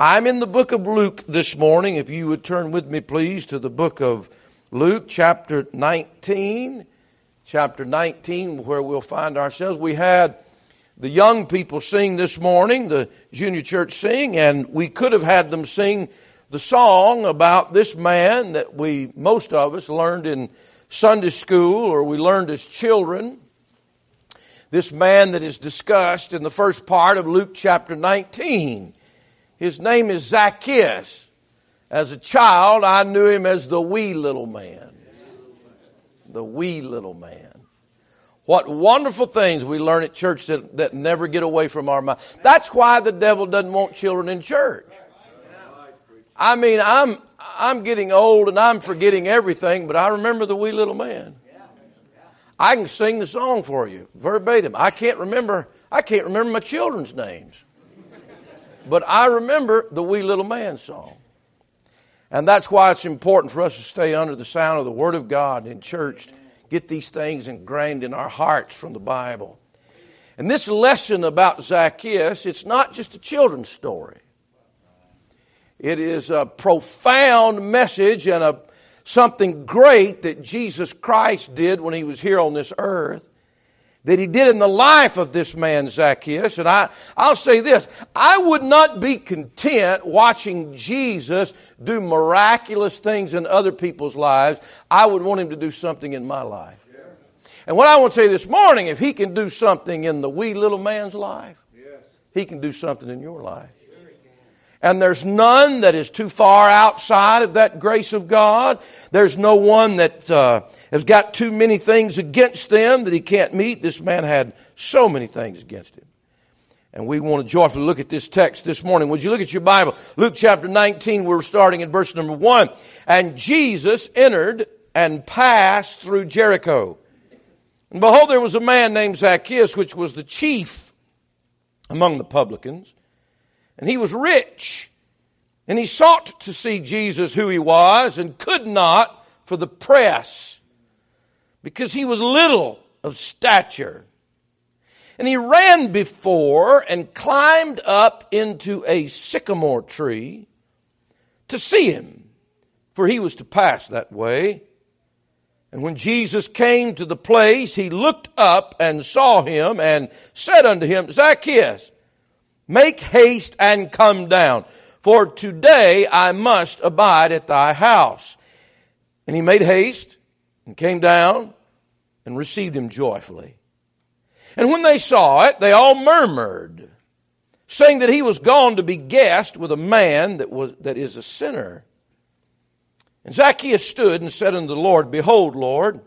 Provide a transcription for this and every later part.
I'm in the book of Luke this morning. If you would turn with me, please, to the book of Luke, chapter 19. Chapter 19, where we'll find ourselves. We had the young people sing this morning, the junior church sing, and we could have had them sing the song about this man that we, most of us, learned in Sunday school or we learned as children. This man that is discussed in the first part of Luke chapter 19. His name is Zacchaeus. As a child, I knew him as the wee little man. The wee little man. What wonderful things we learn at church that, that never get away from our mind. That's why the devil doesn't want children in church. I mean, I'm, I'm getting old and I'm forgetting everything, but I remember the wee little man. I can sing the song for you verbatim. I can't remember, I can't remember my children's names. But I remember the Wee Little Man song. And that's why it's important for us to stay under the sound of the Word of God in church, get these things ingrained in our hearts from the Bible. And this lesson about Zacchaeus, it's not just a children's story. It is a profound message and a, something great that Jesus Christ did when he was here on this earth that he did in the life of this man Zacchaeus. And I, I'll say this, I would not be content watching Jesus do miraculous things in other people's lives. I would want him to do something in my life. And what I want to tell you this morning, if he can do something in the wee little man's life, he can do something in your life. And there's none that is too far outside of that grace of God. There's no one that uh, has got too many things against them that he can't meet. This man had so many things against him. And we want to joyfully look at this text this morning. Would you look at your Bible? Luke chapter 19, we're starting in verse number 1. And Jesus entered and passed through Jericho. And behold, there was a man named Zacchaeus, which was the chief among the publicans. And he was rich. And he sought to see Jesus who he was and could not for the press because he was little of stature. And he ran before and climbed up into a sycamore tree to see him, for he was to pass that way. And when Jesus came to the place, he looked up and saw him and said unto him, Zacchaeus, Make haste and come down, for today I must abide at thy house. And he made haste and came down and received him joyfully. And when they saw it, they all murmured, saying that he was gone to be guest with a man that was that is a sinner. And Zacchaeus stood and said unto the Lord, Behold, Lord,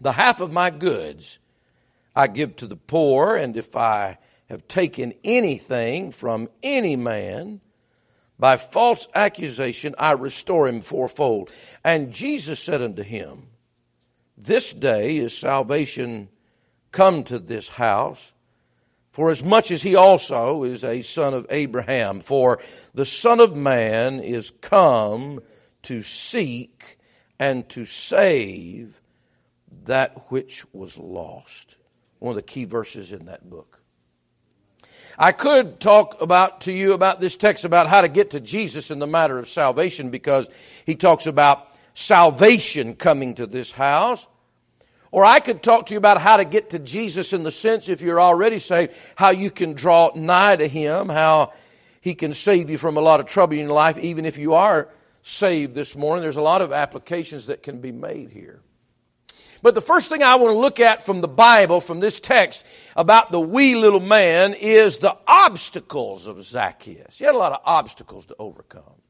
the half of my goods I give to the poor, and if I have taken anything from any man, by false accusation I restore him fourfold. And Jesus said unto him, This day is salvation come to this house, for as much as he also is a son of Abraham. For the Son of Man is come to seek and to save that which was lost. One of the key verses in that book. I could talk about to you about this text about how to get to Jesus in the matter of salvation because he talks about salvation coming to this house. Or I could talk to you about how to get to Jesus in the sense, if you're already saved, how you can draw nigh to Him, how He can save you from a lot of trouble in your life, even if you are saved this morning. There's a lot of applications that can be made here. But the first thing I want to look at from the Bible, from this text about the wee little man, is the obstacles of Zacchaeus. He had a lot of obstacles to overcome.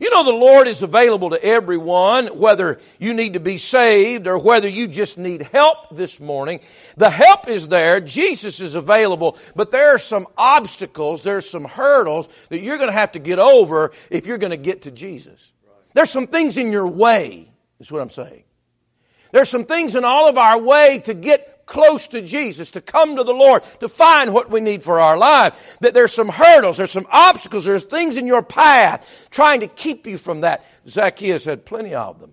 You know, the Lord is available to everyone, whether you need to be saved or whether you just need help this morning. The help is there. Jesus is available, but there are some obstacles, there are some hurdles that you're going to have to get over if you're going to get to Jesus. There's some things in your way, is what I'm saying. There's some things in all of our way to get close to Jesus, to come to the Lord, to find what we need for our life. That there's some hurdles, there's some obstacles, there's things in your path trying to keep you from that. Zacchaeus had plenty of them.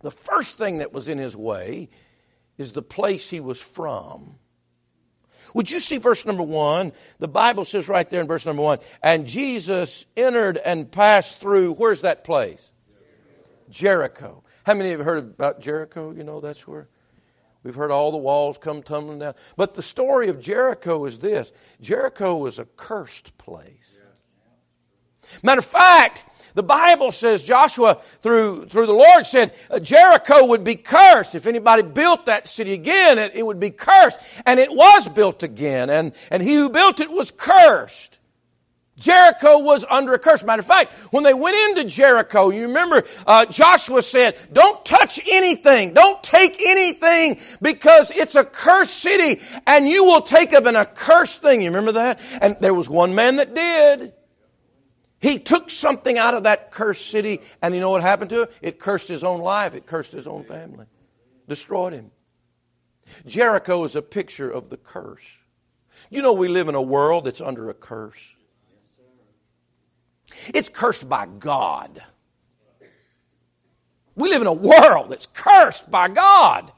The first thing that was in his way is the place he was from. Would you see verse number one? The Bible says right there in verse number one, and Jesus entered and passed through, where's that place? Jericho. How many of you have heard about Jericho? You know, that's where we've heard all the walls come tumbling down. But the story of Jericho is this Jericho was a cursed place. Matter of fact, the Bible says Joshua, through, through the Lord, said uh, Jericho would be cursed. If anybody built that city again, it, it would be cursed. And it was built again. And, and he who built it was cursed. Jericho was under a curse. Matter of fact, when they went into Jericho, you remember uh, Joshua said, "Don't touch anything, don't take anything, because it's a cursed city, and you will take of an accursed thing." You remember that? And there was one man that did. He took something out of that cursed city, and you know what happened to it? It cursed his own life, it cursed his own family, destroyed him. Jericho is a picture of the curse. You know, we live in a world that's under a curse. It's cursed by God. We live in a world that's cursed by God.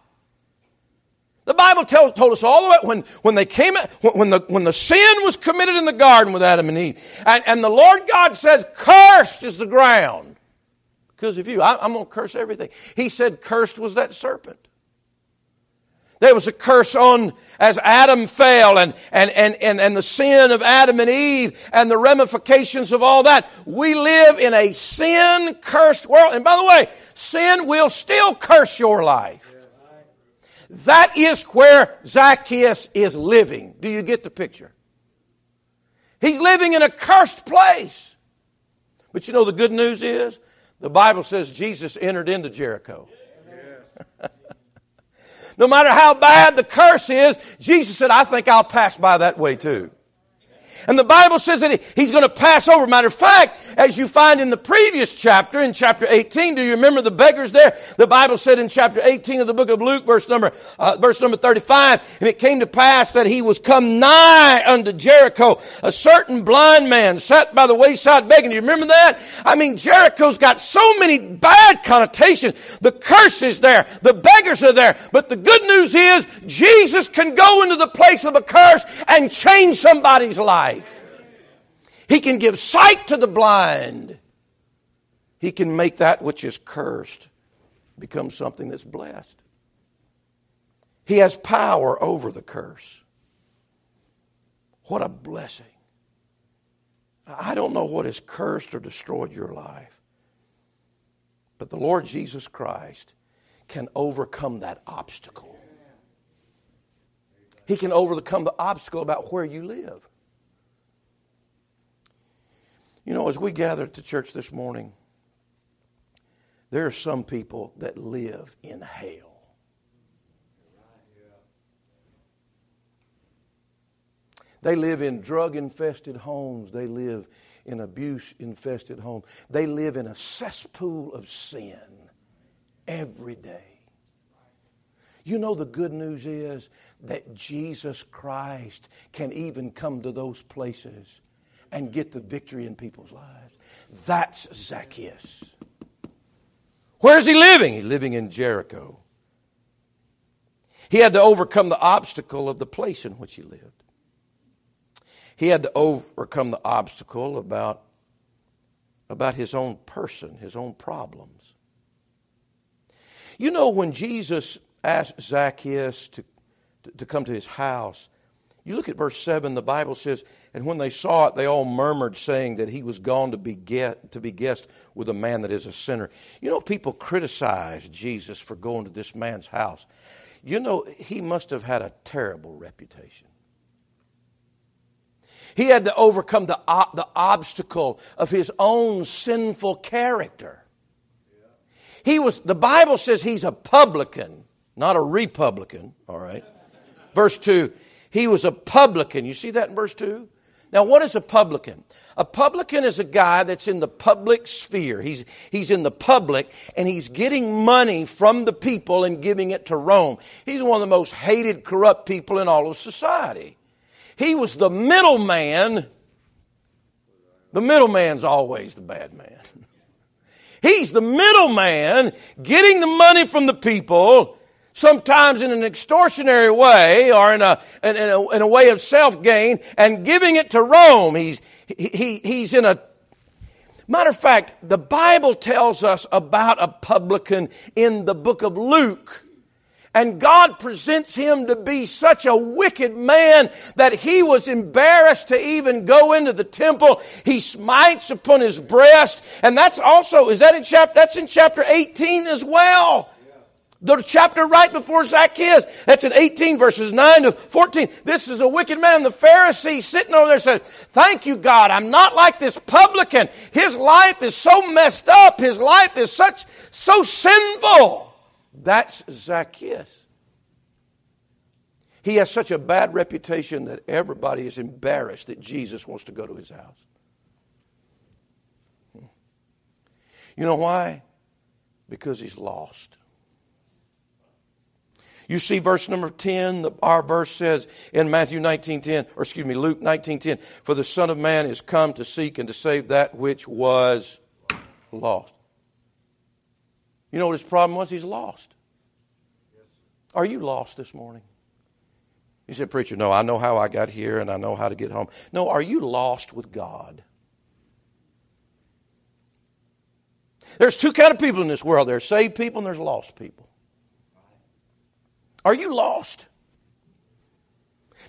The Bible tells, told us all the way when, when they came, when the, when the sin was committed in the garden with Adam and Eve, and, and the Lord God says, cursed is the ground. Because of you, I, I'm going to curse everything. He said, cursed was that serpent. There was a curse on as Adam fell and, and, and, and, and the sin of Adam and Eve and the ramifications of all that. We live in a sin cursed world. And by the way, sin will still curse your life. That is where Zacchaeus is living. Do you get the picture? He's living in a cursed place. But you know the good news is the Bible says Jesus entered into Jericho. No matter how bad the curse is, Jesus said, I think I'll pass by that way too. And the Bible says that he's going to pass over. Matter of fact, as you find in the previous chapter, in chapter 18, do you remember the beggars there? The Bible said in chapter 18 of the book of Luke, verse number, uh, verse number 35, and it came to pass that he was come nigh unto Jericho. A certain blind man sat by the wayside begging. Do you remember that? I mean, Jericho's got so many bad connotations. The curse is there. The beggars are there. But the good news is Jesus can go into the place of a curse and change somebody's life life. He can give sight to the blind. He can make that which is cursed become something that's blessed. He has power over the curse. What a blessing. I don't know what has cursed or destroyed your life, but the Lord Jesus Christ can overcome that obstacle. He can overcome the obstacle about where you live. You know, as we gather to church this morning, there are some people that live in hell. They live in drug infested homes. They live in abuse infested homes. They live in a cesspool of sin every day. You know, the good news is that Jesus Christ can even come to those places and get the victory in people's lives. That's Zacchaeus. Where's he living? He's living in Jericho. He had to overcome the obstacle of the place in which he lived. He had to overcome the obstacle about, about his own person, his own problems. You know, when Jesus asked Zacchaeus to, to come to his house, you look at verse 7, the Bible says, And when they saw it, they all murmured, saying that he was gone to be, get, to be guest with a man that is a sinner. You know, people criticize Jesus for going to this man's house. You know, he must have had a terrible reputation. He had to overcome the, the obstacle of his own sinful character. He was, the Bible says he's a publican, not a republican, all right? Verse 2 he was a publican. You see that in verse 2? Now, what is a publican? A publican is a guy that's in the public sphere. He's, he's in the public and he's getting money from the people and giving it to Rome. He's one of the most hated, corrupt people in all of society. He was the middleman. The middleman's always the bad man. He's the middleman getting the money from the people sometimes in an extortionary way or in a, in a, in a way of self-gain and giving it to Rome. He's, he, he's in a Matter of fact, the Bible tells us about a publican in the book of Luke. And God presents him to be such a wicked man that he was embarrassed to even go into the temple. He smites upon his breast. And that's also, is that in chapter, that's in chapter 18 as well. The chapter right before Zacchaeus. That's in 18 verses 9 to 14. This is a wicked man. and The Pharisee sitting over there said, thank you God. I'm not like this publican. His life is so messed up. His life is such, so sinful. That's Zacchaeus. He has such a bad reputation that everybody is embarrassed that Jesus wants to go to his house. You know why? Because he's lost. You see verse number 10, the, our verse says in Matthew 19:10, or excuse me, Luke 19:10, for the Son of Man is come to seek and to save that which was lost. You know what his problem was? He's lost. Are you lost this morning? You said, Preacher, no, I know how I got here and I know how to get home. No, are you lost with God? There's two kind of people in this world. There's saved people and there's lost people. Are you lost?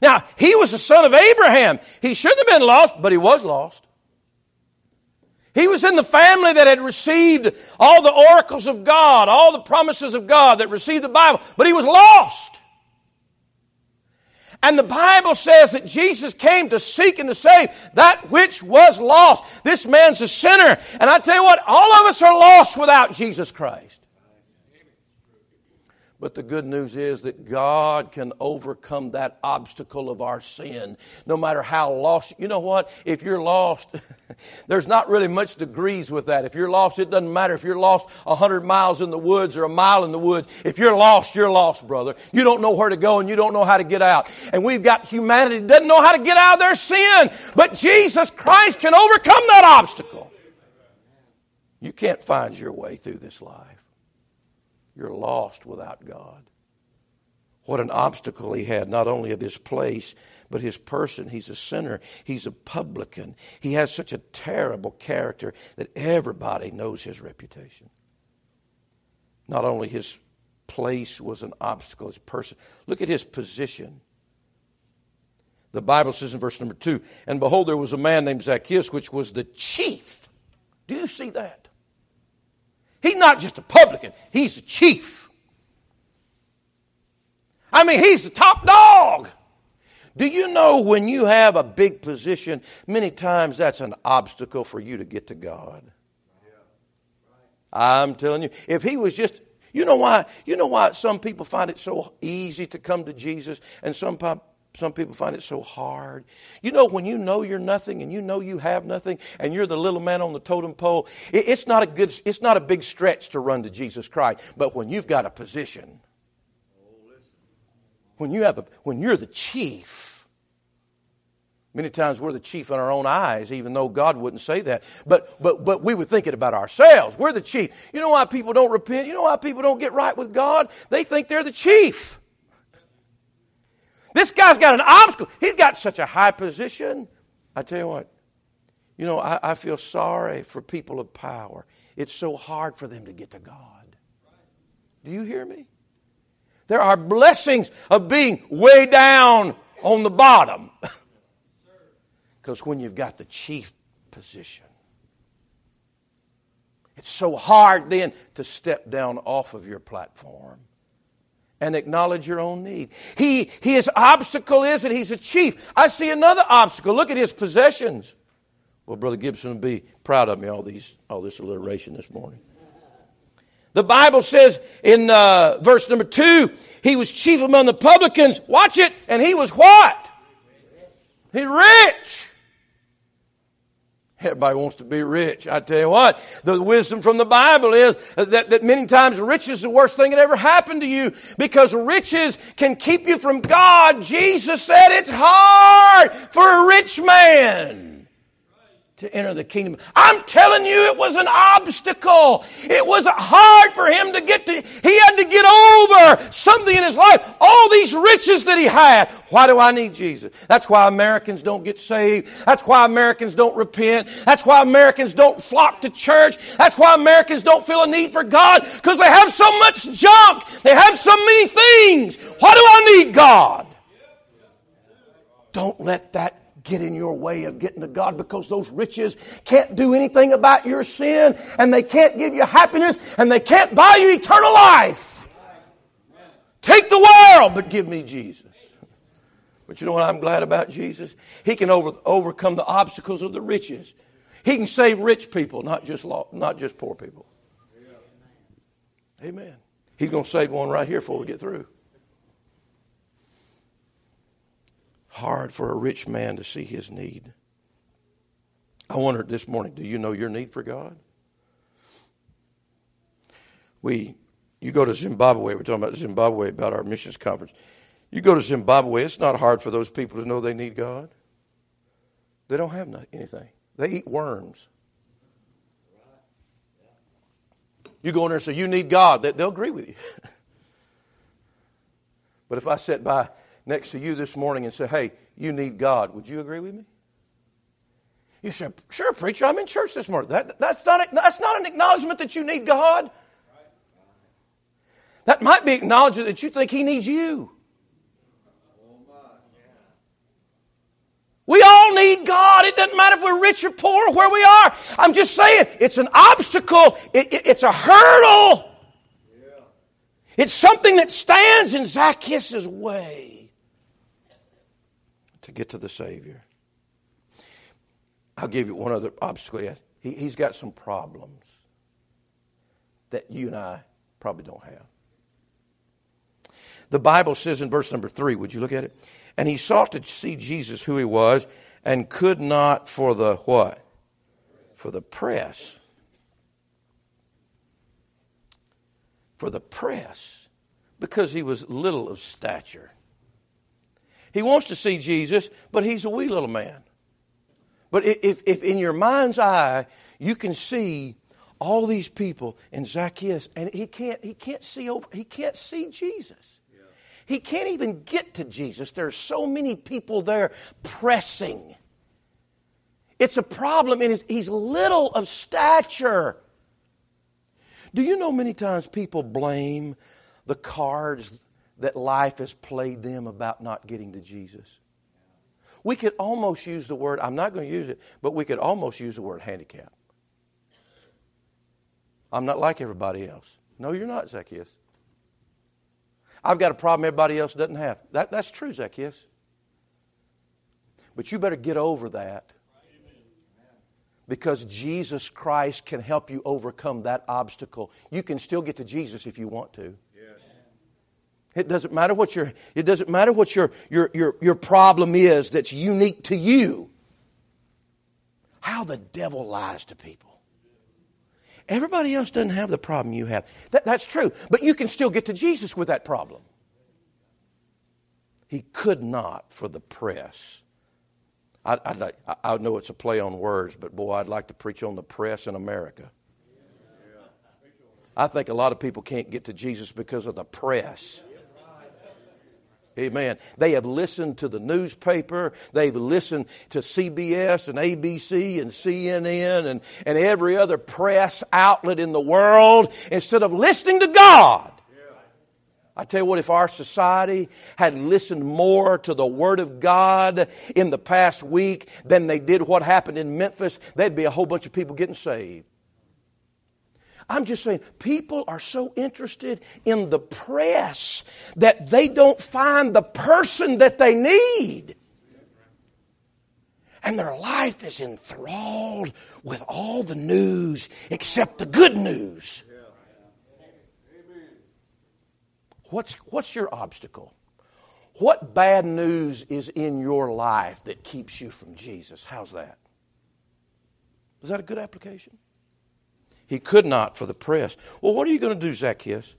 Now, he was the son of Abraham. He shouldn't have been lost, but he was lost. He was in the family that had received all the oracles of God, all the promises of God, that received the Bible, but he was lost. And the Bible says that Jesus came to seek and to save that which was lost. This man's a sinner. And I tell you what, all of us are lost without Jesus Christ. But the good news is that God can overcome that obstacle of our sin, no matter how lost. You know what? If you're lost, there's not really much degrees with that. If you're lost, it doesn't matter if you're lost a hundred miles in the woods or a mile in the woods. If you're lost, you're lost, brother. You don't know where to go and you don't know how to get out. And we've got humanity that doesn't know how to get out of their sin. But Jesus Christ can overcome that obstacle. You can't find your way through this life. You're lost without God. What an obstacle he had, not only of his place, but his person. He's a sinner. He's a publican. He has such a terrible character that everybody knows his reputation. Not only his place was an obstacle, his person. Look at his position. The Bible says in verse number two, and behold, there was a man named Zacchaeus, which was the chief. Do you see that? He's not just a publican, he's the chief. I mean, he's the top dog. Do you know when you have a big position, many times that's an obstacle for you to get to God? I'm telling you, if he was just, you know why? You know why some people find it so easy to come to Jesus and some some people find it so hard. You know, when you know you're nothing and you know you have nothing and you're the little man on the totem pole, it's not a good, it's not a big stretch to run to Jesus Christ. But when you've got a position, when you have a, when you're the chief, many times we're the chief in our own eyes, even though God wouldn't say that. But, but, but we would think it about ourselves. We're the chief. You know why people don't repent? You know why people don't get right with God? They think they're the chief. This guy's got an obstacle. He's got such a high position. I tell you what, you know, I, I feel sorry for people of power. It's so hard for them to get to God. Do you hear me? There are blessings of being way down on the bottom. Because when you've got the chief position, it's so hard then to step down off of your platform and acknowledge your own need. He, his obstacle is that he's a chief. I see another obstacle. Look at his possessions. Well, Brother Gibson will be proud of me all these all this alliteration this morning. The Bible says in uh, verse number two, he was chief among the publicans. Watch it, and he was what? He's rich. Everybody wants to be rich. I tell you what, the wisdom from the Bible is that, that many times riches is the worst thing that ever happened to you because riches can keep you from God. Jesus said it's hard for a rich man to enter the kingdom. I'm telling you, it was an obstacle. It was hard for him to get to, he had to get over something in his life. All these riches that he had. Why do I need Jesus? That's why Americans don't get saved. That's why Americans don't repent. That's why Americans don't flock to church. That's why Americans don't feel a need for God because they have so much junk. They have so many things. Why do I need God? Don't let that get in your way of getting to God because those riches can't do anything about your sin and they can't give you happiness and they can't buy you eternal life. Take the world, but give me Jesus. But you know what I'm glad about Jesus? He can over, overcome the obstacles of the riches. He can save rich people, not just law, not just poor people. Amen. He's going to save one right here before we get through. Hard for a rich man to see his need. I wondered this morning, do you know your need for God? We, you go to Zimbabwe, we're talking about Zimbabwe, about our missions conference. You go to Zimbabwe, it's not hard for those people to know they need God. They don't have anything, they eat worms. You go in there and say, You need God, they'll agree with you. but if I sit by next to you this morning and say, hey, you need God, would you agree with me? You say, sure, preacher, I'm in church this morning. That, that's, not, that's not an acknowledgement that you need God. That might be acknowledging that you think He needs you. We all need God. It doesn't matter if we're rich or poor or where we are. I'm just saying, it's an obstacle. It, it, it's a hurdle. It's something that stands in Zacchaeus' way get to the Savior. I'll give you one other obstacle. He, he's got some problems that you and I probably don't have. The Bible says in verse number three, would you look at it? And he sought to see Jesus who he was and could not for the what? For the press. For the press. Because he was little of stature. He wants to see Jesus, but he's a wee little man. But if, if in your mind's eye you can see all these people and Zacchaeus, and he can't, he can't see over, he can't see Jesus. He can't even get to Jesus. There are so many people there pressing. It's a problem, and he's little of stature. Do you know many times people blame the cards that life has played them about not getting to Jesus. We could almost use the word, I'm not going to use it, but we could almost use the word handicap. I'm not like everybody else. No, you're not, Zacchaeus. I've got a problem everybody else doesn't have. That, that's true, Zacchaeus. But you better get over that because Jesus Christ can help you overcome that obstacle. You can still get to Jesus if you want to. It doesn't matter what your, it doesn't matter what your, your, your, your problem is that's unique to you. How the devil lies to people. Everybody else doesn't have the problem you have. That, that's true. But you can still get to Jesus with that problem. He could not for the press. I, I, I know it's a play on words, but boy, I'd like to preach on the press in America. I think a lot of people can't get to Jesus because of the press. Amen. They have listened to the newspaper. They've listened to CBS and ABC and CNN and, and every other press outlet in the world instead of listening to God. I tell you what, if our society had listened more to the Word of God in the past week than they did what happened in Memphis, there'd be a whole bunch of people getting saved. I'm just saying, people are so interested in the press that they don't find the person that they need. And their life is enthralled with all the news except the good news. What's, what's your obstacle? What bad news is in your life that keeps you from Jesus? How's that? Is that a good application? He could not for the press. Well, what are you going to do, Zacchaeus?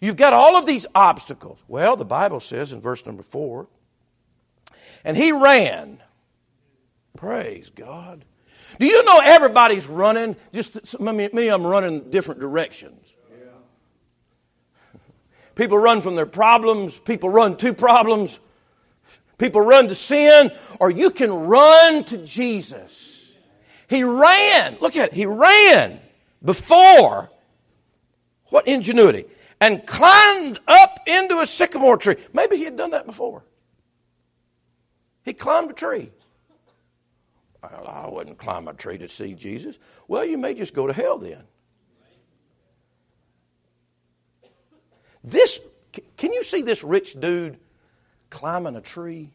You've got all of these obstacles. Well, the Bible says in verse number four, and he ran. Praise God. Do you know everybody's running? Just me, me I'm running different directions. People run from their problems. People run to problems. People run to sin, or you can run to Jesus. He ran. Look at it. He ran before. What ingenuity. And climbed up into a sycamore tree. Maybe he had done that before. He climbed a tree. Well, I wouldn't climb a tree to see Jesus. Well, you may just go to hell then. This, can you see this rich dude climbing a tree?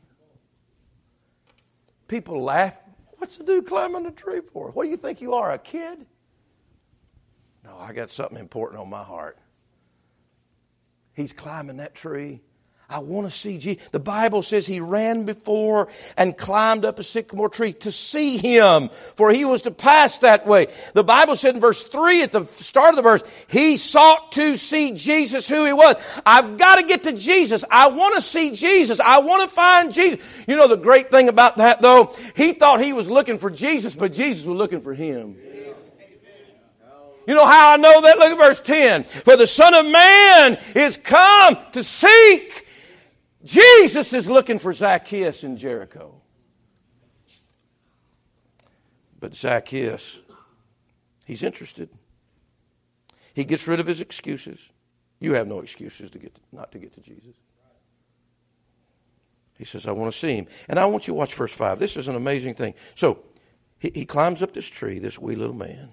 People laugh. What's the dude climbing a tree for? What do you think you are, a kid? No, I got something important on my heart. He's climbing that tree I want to see Jesus. The Bible says he ran before and climbed up a sycamore tree to see him, for he was to pass that way. The Bible said in verse 3 at the start of the verse, he sought to see Jesus who he was. I've got to get to Jesus. I want to see Jesus. I want to find Jesus. You know the great thing about that though? He thought he was looking for Jesus, but Jesus was looking for him. You know how I know that? Look at verse 10. For the Son of Man is come to seek Jesus is looking for Zacchaeus in Jericho. But Zacchaeus, he's interested. He gets rid of his excuses. You have no excuses to get to, not to get to Jesus. He says, I want to see him. And I want you to watch verse 5. This is an amazing thing. So he, he climbs up this tree, this wee little man.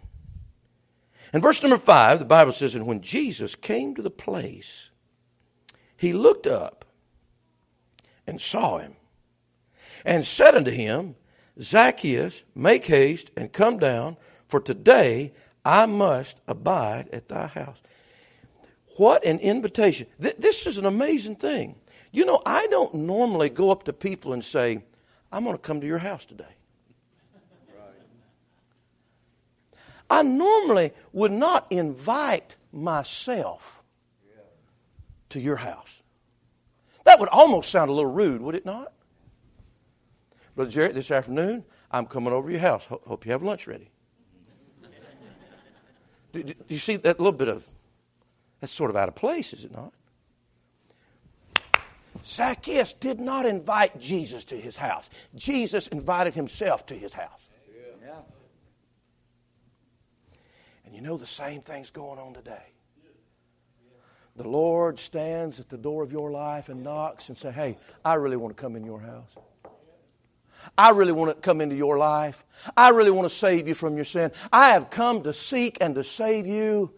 In verse number 5, the Bible says, And when Jesus came to the place, he looked up and saw him, and said unto him, Zacchaeus, make haste and come down, for today I must abide at thy house. What an invitation. This is an amazing thing. You know, I don't normally go up to people and say, I'm going to come to your house today. I normally would not invite myself to your house. That would almost sound a little rude, would it not? Brother Jarrett, this afternoon, I'm coming over to your house. Hope you have lunch ready. do, do you see that little bit of, that's sort of out of place, is it not? Zacchaeus did not invite Jesus to his house. Jesus invited himself to his house. Yeah. And you know the same thing's going on today the Lord stands at the door of your life and knocks and say, "Hey, I really want to come in your house. I really want to come into your life. I really want to save you from your sin. I have come to seek and to save you.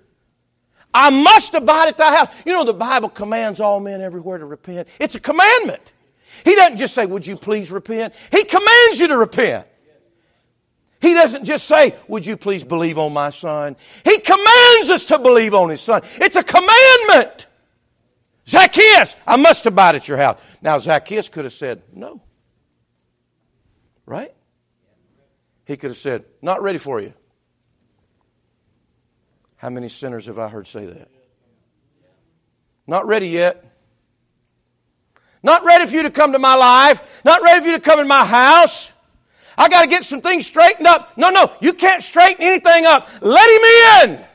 I must abide at thy house." You know the Bible commands all men everywhere to repent. It's a commandment. He doesn't just say, "Would you please repent?" He commands you to repent. He doesn't just say, Would you please believe on my son? He commands us to believe on his son. It's a commandment. Zacchaeus, I must abide at your house. Now, Zacchaeus could have said, No. Right? He could have said, Not ready for you. How many sinners have I heard say that? Not ready yet. Not ready for you to come to my life. Not ready for you to come in my house. I got to get some things straightened up. No, no, you can't straighten anything up. Let him in.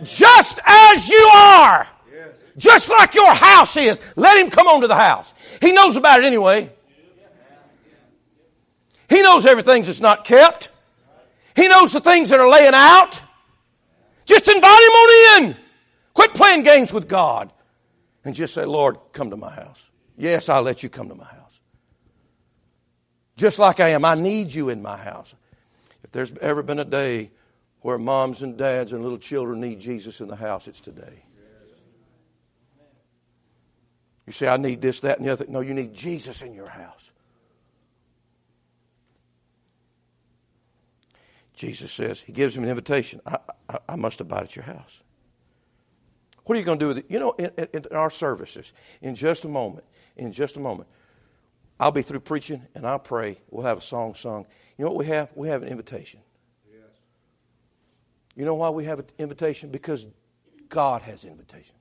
Yes. Just as you are. Yes. Just like your house is. Let him come on to the house. He knows about it anyway. He knows everything that's not kept. He knows the things that are laying out. Just invite him on in. Quit playing games with God. And just say, Lord, come to my house. Yes, I'll let you come to my house just like I am. I need you in my house. If there's ever been a day where moms and dads and little children need Jesus in the house, it's today. You say, I need this, that, and the other. No, you need Jesus in your house. Jesus says, He gives him an invitation. I, I, I must abide at your house. What are you going to do with it? You know, in, in, our services, in just a moment, in just a moment, I'll be through preaching and I'll pray. We'll have a song sung. You know what we have? We have an invitation. Yes. You know why we have an invitation? Because God has invitations.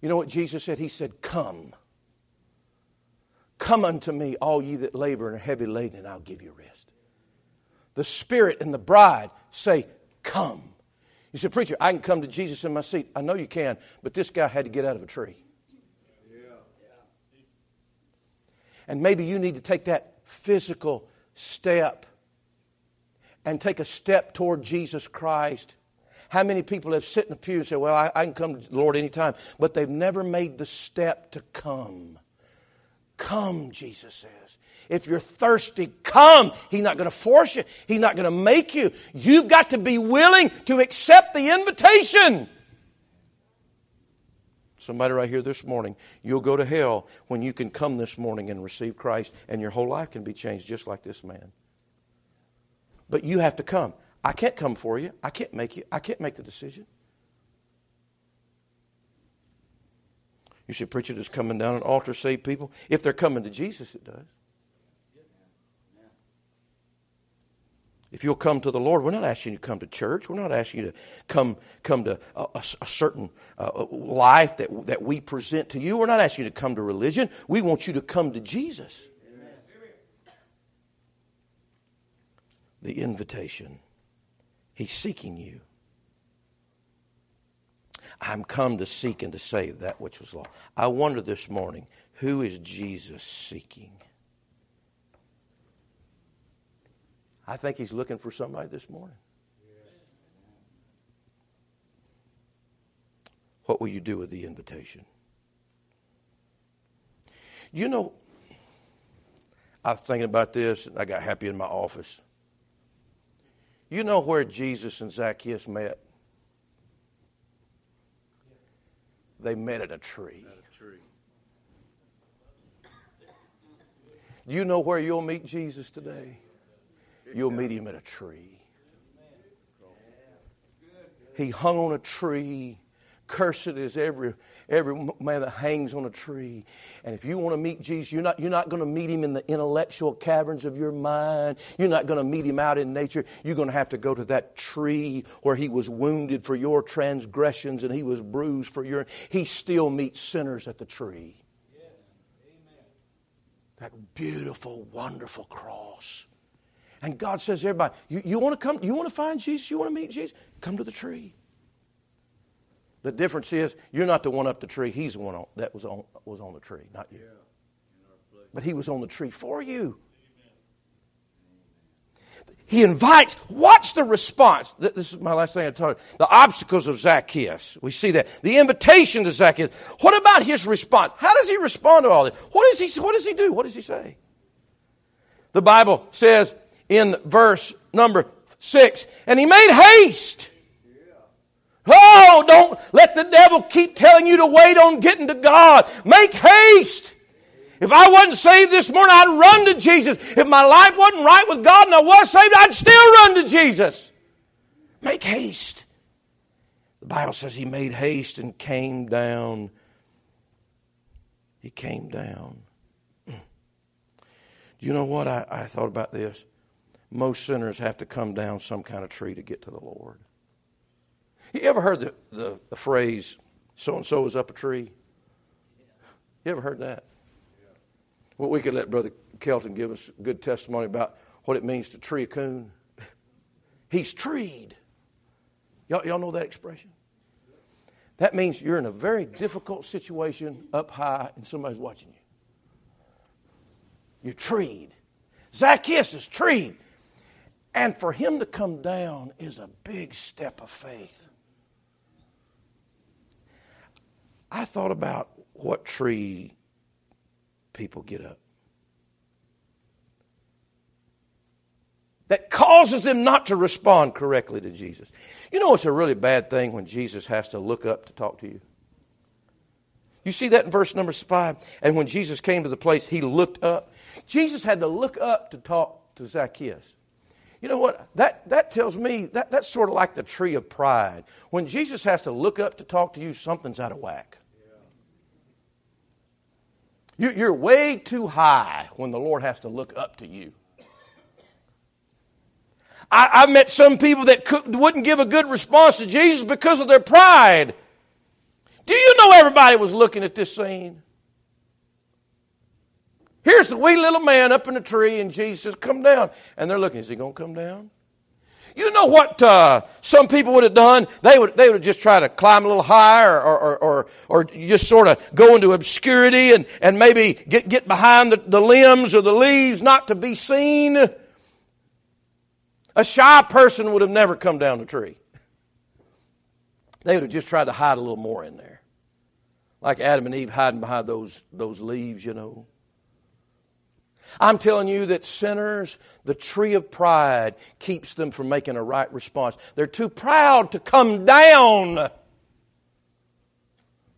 You know what Jesus said? He said, Come. Come unto me, all ye that labor and are heavy laden, and I'll give you rest. The Spirit and the bride say, Come. You say, Preacher, I can come to Jesus in my seat. I know you can, but this guy had to get out of a tree. And maybe you need to take that physical step and take a step toward Jesus Christ. How many people have sit in the pew and say, Well, I, I can come to the Lord anytime, but they've never made the step to come. Come, Jesus says. If you're thirsty, come. He's not going to force you. He's not going to make you. You've got to be willing to accept the invitation. Somebody right here this morning, you'll go to hell when you can come this morning and receive Christ, and your whole life can be changed just like this man. But you have to come. I can't come for you. I can't make you. I can't make the decision. You should preach it as coming down an altar save people. If they're coming to Jesus, it does. If you'll come to the Lord, we're not asking you to come to church. We're not asking you to come, come to a, a, a certain uh, life that, that we present to you. We're not asking you to come to religion. We want you to come to Jesus. Amen. The invitation. He's seeking you. I'm come to seek and to save that which was lost. I wonder this morning, who is Jesus seeking? I think he's looking for somebody this morning. What will you do with the invitation? You know, I was thinking about this and I got happy in my office. You know where Jesus and Zacchaeus met? They met at a tree. At a tree. You know where you'll meet Jesus today? You'll meet him at a tree. He hung on a tree Cursed is every, every man that hangs on a tree. And if you want to meet Jesus, you're not, you're not going to meet him in the intellectual caverns of your mind. You're not going to meet him out in nature. You're going to have to go to that tree where he was wounded for your transgressions and he was bruised for your. He still meets sinners at the tree. That beautiful, wonderful cross. And God says to everybody, you, you want to come, you want to find Jesus, you want to meet Jesus? Come to the tree. The difference is you're not the one up the tree. He's the one on, that was on, was on the tree, not you. But he was on the tree for you. He invites. Watch the response. This is my last thing I told you. The obstacles of Zacchaeus. We see that. The invitation to Zacchaeus. What about his response? How does he respond to all this? What does he, what does he do? What does he say? The Bible says in verse number six, and he made haste Oh, don't let the devil keep telling you to wait on getting to God. Make haste. If I wasn't saved this morning, I'd run to Jesus. If my life wasn't right with God and I was saved, I'd still run to Jesus. Make haste. The Bible says he made haste and came down. He came down. Do you know what? I, I thought about this. Most sinners have to come down some kind of tree to get to the Lord. You ever heard the, the, the phrase, so and so is up a tree? You ever heard that? Well, we could let Brother Kelton give us good testimony about what it means to tree a coon. He's treed. Y'all, y'all know that expression? That means you're in a very difficult situation up high and somebody's watching you. You're treed. Zacchaeus is treed. And for him to come down is a big step of faith. I thought about what tree people get up. That causes them not to respond correctly to Jesus. You know, it's a really bad thing when Jesus has to look up to talk to you. You see that in verse number five? And when Jesus came to the place, he looked up. Jesus had to look up to talk to Zacchaeus. You know what? That, that tells me that, that's sort of like the tree of pride. When Jesus has to look up to talk to you, something's out of whack. You're way too high when the Lord has to look up to you. I, have met some people that could, wouldn't give a good response to Jesus because of their pride. Do you know everybody was looking at this scene? Here's the wee little man up in the tree, and Jesus says, Come down. And they're looking, is he going to come down? You know what uh, some people would have done? They would, they would just try to climb a little higher or, or, or, or just sort of go into obscurity and, and maybe get, get behind the, the limbs or the leaves not to be seen. A shy person would have never come down the tree. They would have just tried to hide a little more in there. Like Adam and Eve hiding behind those, those leaves, you know. I'm telling you that sinners, the tree of pride keeps them from making a right response. They're too proud to come down.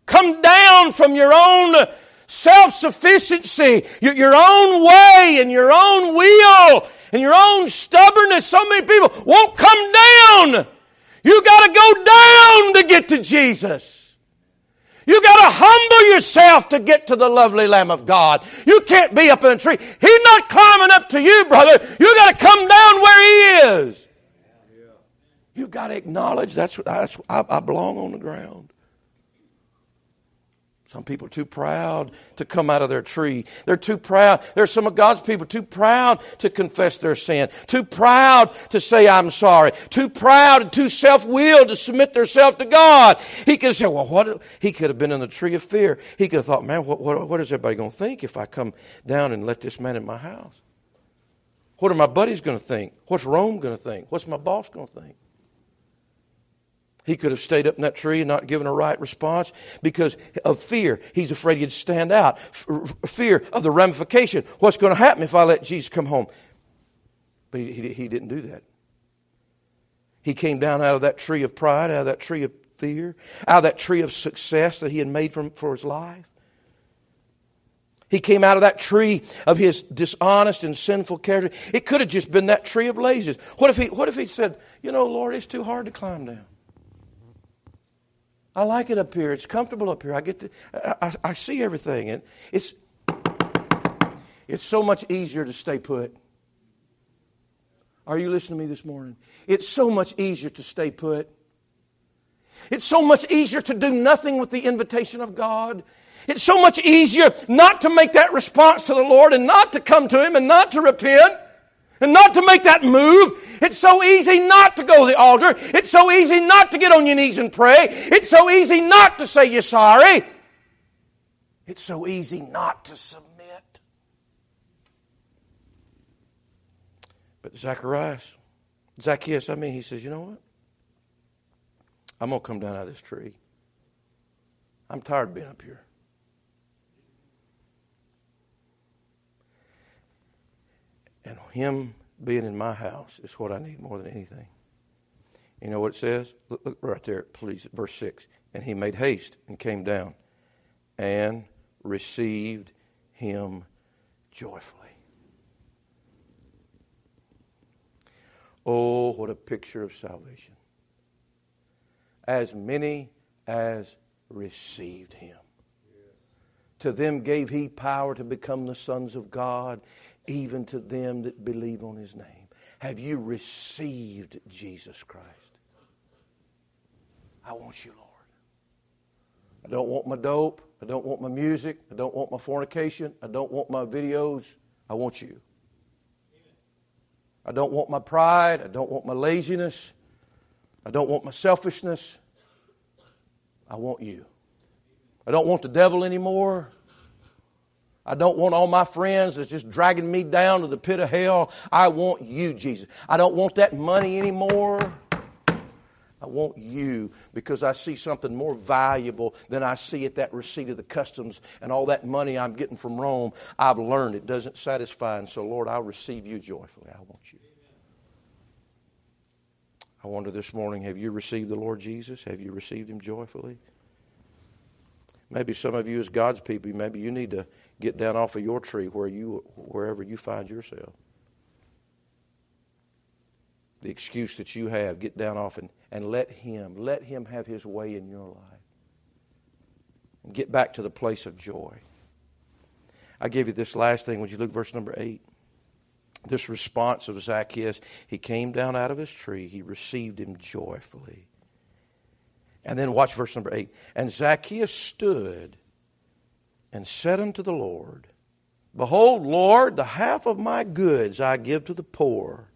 Come down from your own self sufficiency, your, own way and your own will and your own stubbornness. So many people won't come down. You got to go down to get to Jesus. You got to humble yourself to get to the lovely Lamb of God. You can't be up in a tree. He's not climbing up to you, brother. You got to come down where He is. You've got to acknowledge that's, that's I, I belong on the ground. Some people are too proud to come out of their tree. They're too proud. There are some of God's people too proud to confess their sin, too proud to say, I'm sorry, too proud and too self-willed to submit themselves to God. He could have said, well, what? He could have been in the tree of fear. He could have thought, man, what, what, what is everybody going to think if I come down and let this man in my house? What are my buddies going to think? What's Rome going to think? What's my boss going to think? He could have stayed up in that tree and not given a right response because of fear. He's afraid he'd stand out. Fear of the ramification. What's going to happen if I let Jesus come home? But he, he, he didn't do that. He came down out of that tree of pride, out of that tree of fear, out of that tree of success that he had made from, for his life. He came out of that tree of his dishonest and sinful character. It could have just been that tree of laziness. What if he, what if he said, you know, Lord, it's too hard to climb down? I like it up here. It's comfortable up here. I get to, I, I see everything. And it's, it's so much easier to stay put. Are you listening to me this morning? It's so much easier to stay put. It's so much easier to do nothing with the invitation of God. It's so much easier not to make that response to the Lord and not to come to Him and not to repent and not to make that move. It's so easy not to go to the altar. It's so easy not to get on your knees and pray. It's so easy not to say you're sorry. It's so easy not to submit. But Zacharias, Zacchaeus, I mean, he says, you know what? I'm going to come down out of this tree. I'm tired of being up here. And Him being in my house is what I need more than anything. You know what it says? Look, look right there, please, verse 6. And he made haste and came down and received him joyfully. Oh, what a picture of salvation. As many as received him. To them gave he power to become the sons of God, even to them that believe on his name. Have you received Jesus Christ? I want you, Lord. I don't want my dope. I don't want my music. I don't want my fornication. I don't want my videos. I want you. I don't want my pride. I don't want my laziness. I don't want my selfishness. I want you. I don't want the devil anymore. I don't want all my friends that's just dragging me down to the pit of hell. I want you, Jesus. I don't want that money anymore. I want you because I see something more valuable than I see at that receipt of the customs and all that money I'm getting from Rome. I've learned it doesn't satisfy, and so, Lord, I'll receive you joyfully. I want you. I wonder this morning have you received the Lord Jesus? Have you received him joyfully? Maybe some of you, as God's people, maybe you need to get down off of your tree where you, wherever you find yourself. The excuse that you have, get down off and, and let Him, let Him have His way in your life. And get back to the place of joy. I gave you this last thing. Would you look verse number 8? This response of Zacchaeus, he came down out of his tree, he received him joyfully. And then watch verse number 8. And Zacchaeus stood and said unto the Lord, Behold, Lord, the half of my goods I give to the poor.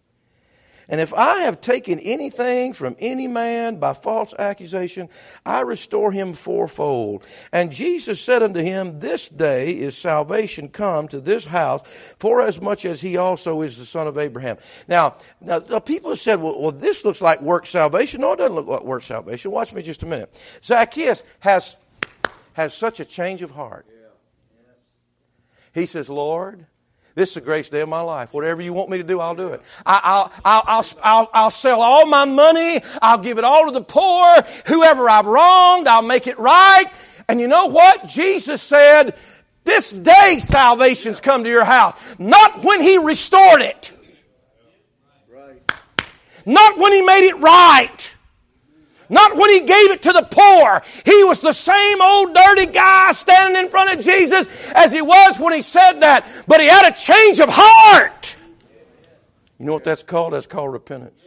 And if I have taken anything from any man by false accusation, I restore him fourfold. And Jesus said unto him, This day is salvation come to this house, for as much as he also is the son of Abraham. Now, now the people have said, well, well, this looks like work salvation. No, it doesn't look like work salvation. Watch me just a minute. Zacchaeus has, has such a change of heart. He says, Lord, this is the greatest day of my life. Whatever you want me to do, I'll do it. I, will I'll, I'll, I'll, I'll sell all my money. I'll give it all to the poor. Whoever I've wronged, I'll make it right. And you know what? Jesus said, this day salvation's come to your house. Not when He restored it. Not when He made it right. Not when he gave it to the poor. He was the same old dirty guy standing in front of Jesus as he was when he said that. But he had a change of heart. You know what that's called? That's called repentance.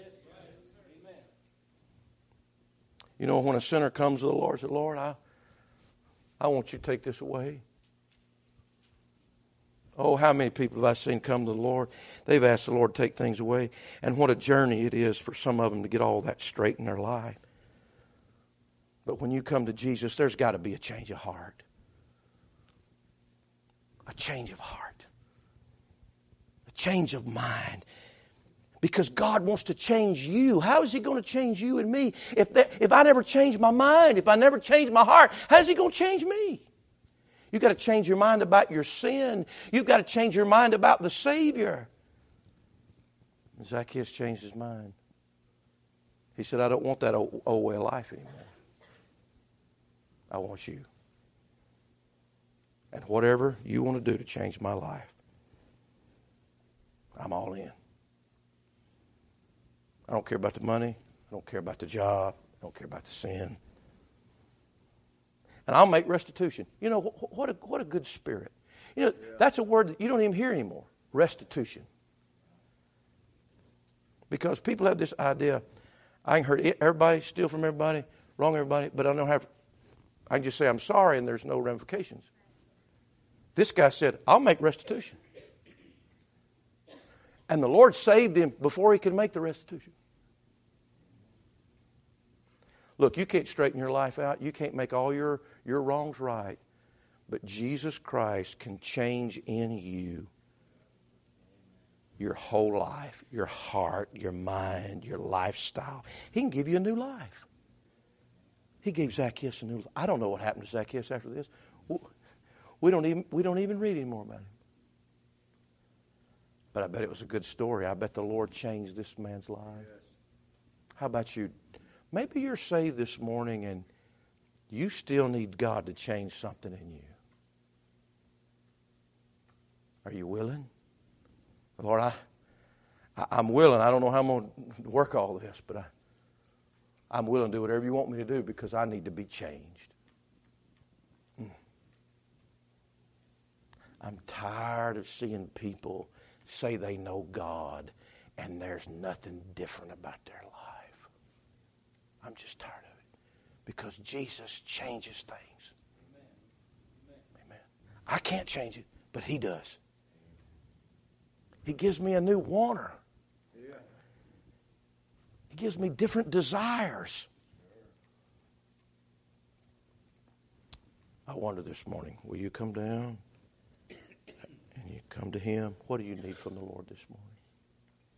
You know, when a sinner comes to the Lord, and says, Lord, I, I want you to take this away. Oh, how many people have I seen come to the Lord? They've asked the Lord to take things away. And what a journey it is for some of them to get all that straight in their life. But when you come to Jesus, there's got to be a change of heart. A change of heart. A change of mind. Because God wants to change you. How is He going to change you and me? If, if I never change my mind, if I never change my heart, how's He going to change me? You've got to change your mind about your sin. You've got to change your mind about the Savior. Zacchaeus changed his mind. He said, I don't want that old, old way of life anymore. I want you. And whatever you want to do to change my life, I'm all in. I don't care about the money. I don't care about the job. I don't care about the sin. And I'll make restitution. You know, what a, what a good spirit. You know, that's a word that you don't even hear anymore restitution. Because people have this idea I can hurt everybody, steal from everybody, wrong everybody, but I don't have I can just say, I'm sorry, and there's no ramifications. This guy said, I'll make restitution. And the Lord saved him before he could make the restitution. Look, you can't straighten your life out. You can't make all your, your wrongs right. But Jesus Christ can change in you your whole life, your heart, your mind, your lifestyle. He can give you a new life. He gave Zacchaeus a new life. I don't know what happened to Zacchaeus after this. We don't even, we don't even read anymore about him. But I bet it was a good story. I bet the Lord changed this man's life. Yes. How about you? Maybe you're saved this morning and you still need God to change something in you. Are you willing? Lord, I, I am willing. I don't know how I'm going to work all this, but I, I'm willing to do whatever you want me to do because I need to be changed. Hmm. I'm tired of seeing people say they know God and there's nothing different about their life. I'm just tired of it because Jesus changes things. Amen. Amen. I can't change it, but He does. He gives me a new wanter. He gives me different desires. I wonder this morning, will you come down and you come to Him? What do you need from the Lord this morning?